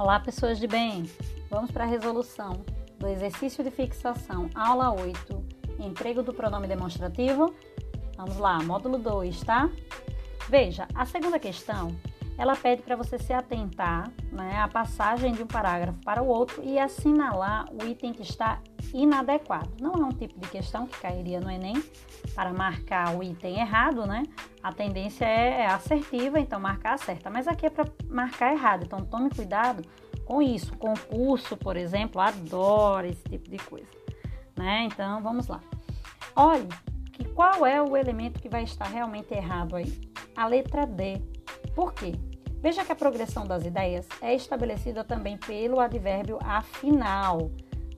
Olá, pessoas de bem! Vamos para a resolução do exercício de fixação, aula 8, emprego do pronome demonstrativo. Vamos lá, módulo 2, tá? Veja, a segunda questão, ela pede para você se atentar né, à passagem de um parágrafo para o outro e assinalar o item que está inadequado. Não é um tipo de questão que cairia no Enem para marcar o item errado, né? A tendência é assertiva, então marcar certa, mas aqui é para marcar errado, então tome cuidado com isso. Concurso, por exemplo, adora esse tipo de coisa, né? Então vamos lá. Olhe que qual é o elemento que vai estar realmente errado aí? A letra D. Por quê? Veja que a progressão das ideias é estabelecida também pelo advérbio afinal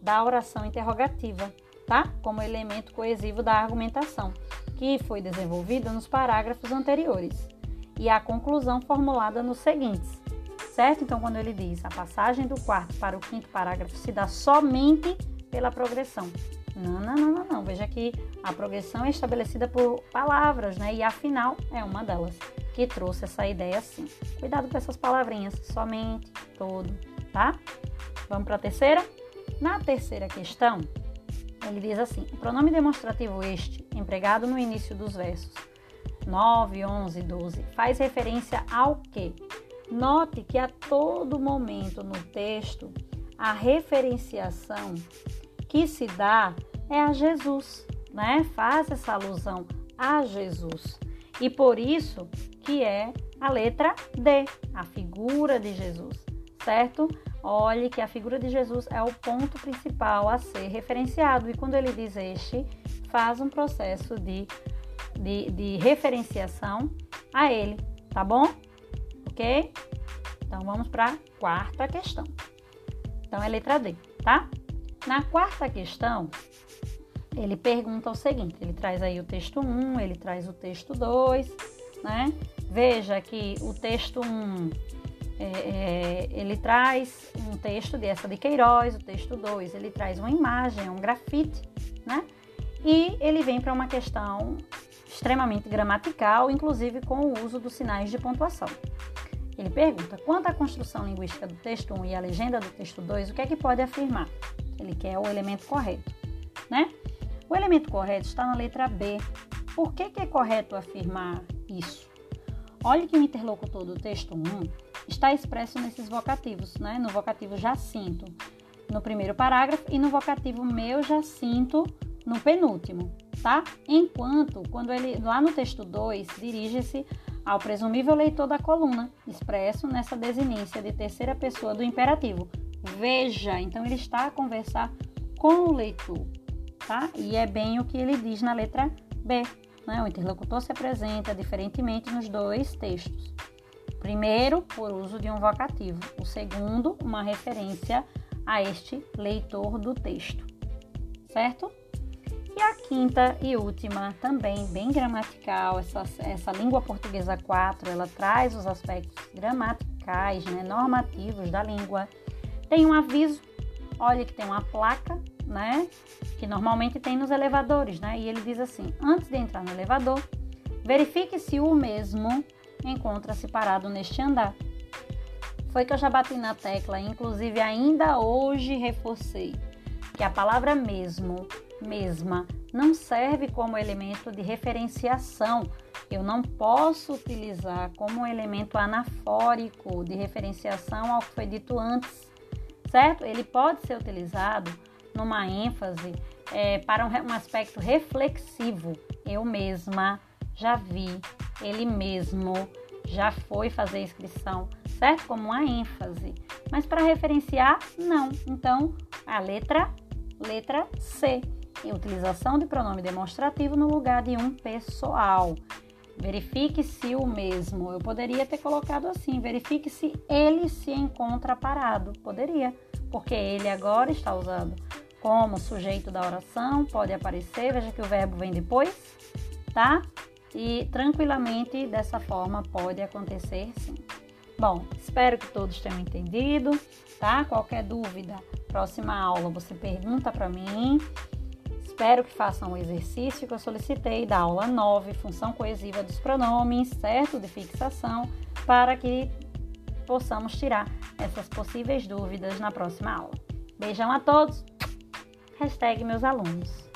da oração interrogativa, tá? Como elemento coesivo da argumentação, que foi desenvolvida nos parágrafos anteriores. E a conclusão formulada nos seguintes, certo? Então, quando ele diz a passagem do quarto para o quinto parágrafo se dá somente pela progressão. Não, não, não, não, não. Veja que a progressão é estabelecida por palavras, né? E afinal é uma delas que trouxe essa ideia assim. Cuidado com essas palavrinhas, somente, todo, tá? Vamos para a terceira? Na terceira questão, ele diz assim: o pronome demonstrativo este, empregado no início dos versos 9, 11 e 12, faz referência ao que? Note que a todo momento no texto a referenciação que se dá é a Jesus, né? Faz essa alusão a Jesus. E por isso que é a letra D, a figura de Jesus, certo? Olhe que a figura de Jesus é o ponto principal a ser referenciado, e quando ele diz este, faz um processo de, de, de referenciação a ele, tá bom? Ok? Então vamos para a quarta questão. Então é letra D, tá? Na quarta questão, ele pergunta o seguinte: ele traz aí o texto 1, ele traz o texto 2, né? Veja que o texto 1 é, é, ele traz um texto dessa de Queiroz, o texto 2, ele traz uma imagem, um grafite, né? E ele vem para uma questão extremamente gramatical, inclusive com o uso dos sinais de pontuação. Ele pergunta: quanto à construção linguística do texto 1 e a legenda do texto 2, o que é que pode afirmar? Ele quer o elemento correto, né? O elemento correto está na letra B. Por que, que é correto afirmar isso? Olhe que o interlocutor do texto 1 está expresso nesses vocativos, né? No vocativo já sinto, no primeiro parágrafo, e no vocativo meu já sinto no penúltimo, tá? Enquanto, quando ele, lá no texto 2, dirige-se ao presumível leitor da coluna, expresso nessa desinência de terceira pessoa do imperativo. Veja, então ele está a conversar com o leitor, tá? E é bem o que ele diz na letra B. Né? O interlocutor se apresenta diferentemente nos dois textos. Primeiro, por uso de um vocativo. O segundo, uma referência a este leitor do texto. Certo? E a quinta e última, também bem gramatical, essa, essa língua portuguesa 4, ela traz os aspectos gramaticais, né, normativos da língua. Tem um aviso, olha que tem uma placa né? Que normalmente tem nos elevadores, né? E ele diz assim: antes de entrar no elevador, verifique se o mesmo encontra-se parado neste andar. Foi que eu já bati na tecla, inclusive ainda hoje reforcei que a palavra mesmo, mesma, não serve como elemento de referenciação. Eu não posso utilizar como elemento anafórico de referenciação ao que foi dito antes, certo? Ele pode ser utilizado numa ênfase é, para um, um aspecto reflexivo. Eu mesma já vi, ele mesmo já foi fazer inscrição, certo? Como uma ênfase. Mas para referenciar, não. Então, a letra, letra C. E utilização de pronome demonstrativo no lugar de um pessoal. Verifique se o mesmo. Eu poderia ter colocado assim: verifique se ele se encontra parado. Poderia, porque ele agora está usando como sujeito da oração, pode aparecer, veja que o verbo vem depois, tá? E tranquilamente dessa forma pode acontecer sim. Bom, espero que todos tenham entendido, tá? Qualquer dúvida, próxima aula você pergunta para mim. Espero que façam o exercício que eu solicitei da aula 9, função coesiva dos pronomes, certo? De fixação, para que possamos tirar essas possíveis dúvidas na próxima aula. Beijão a todos! Hashtag meus alunos.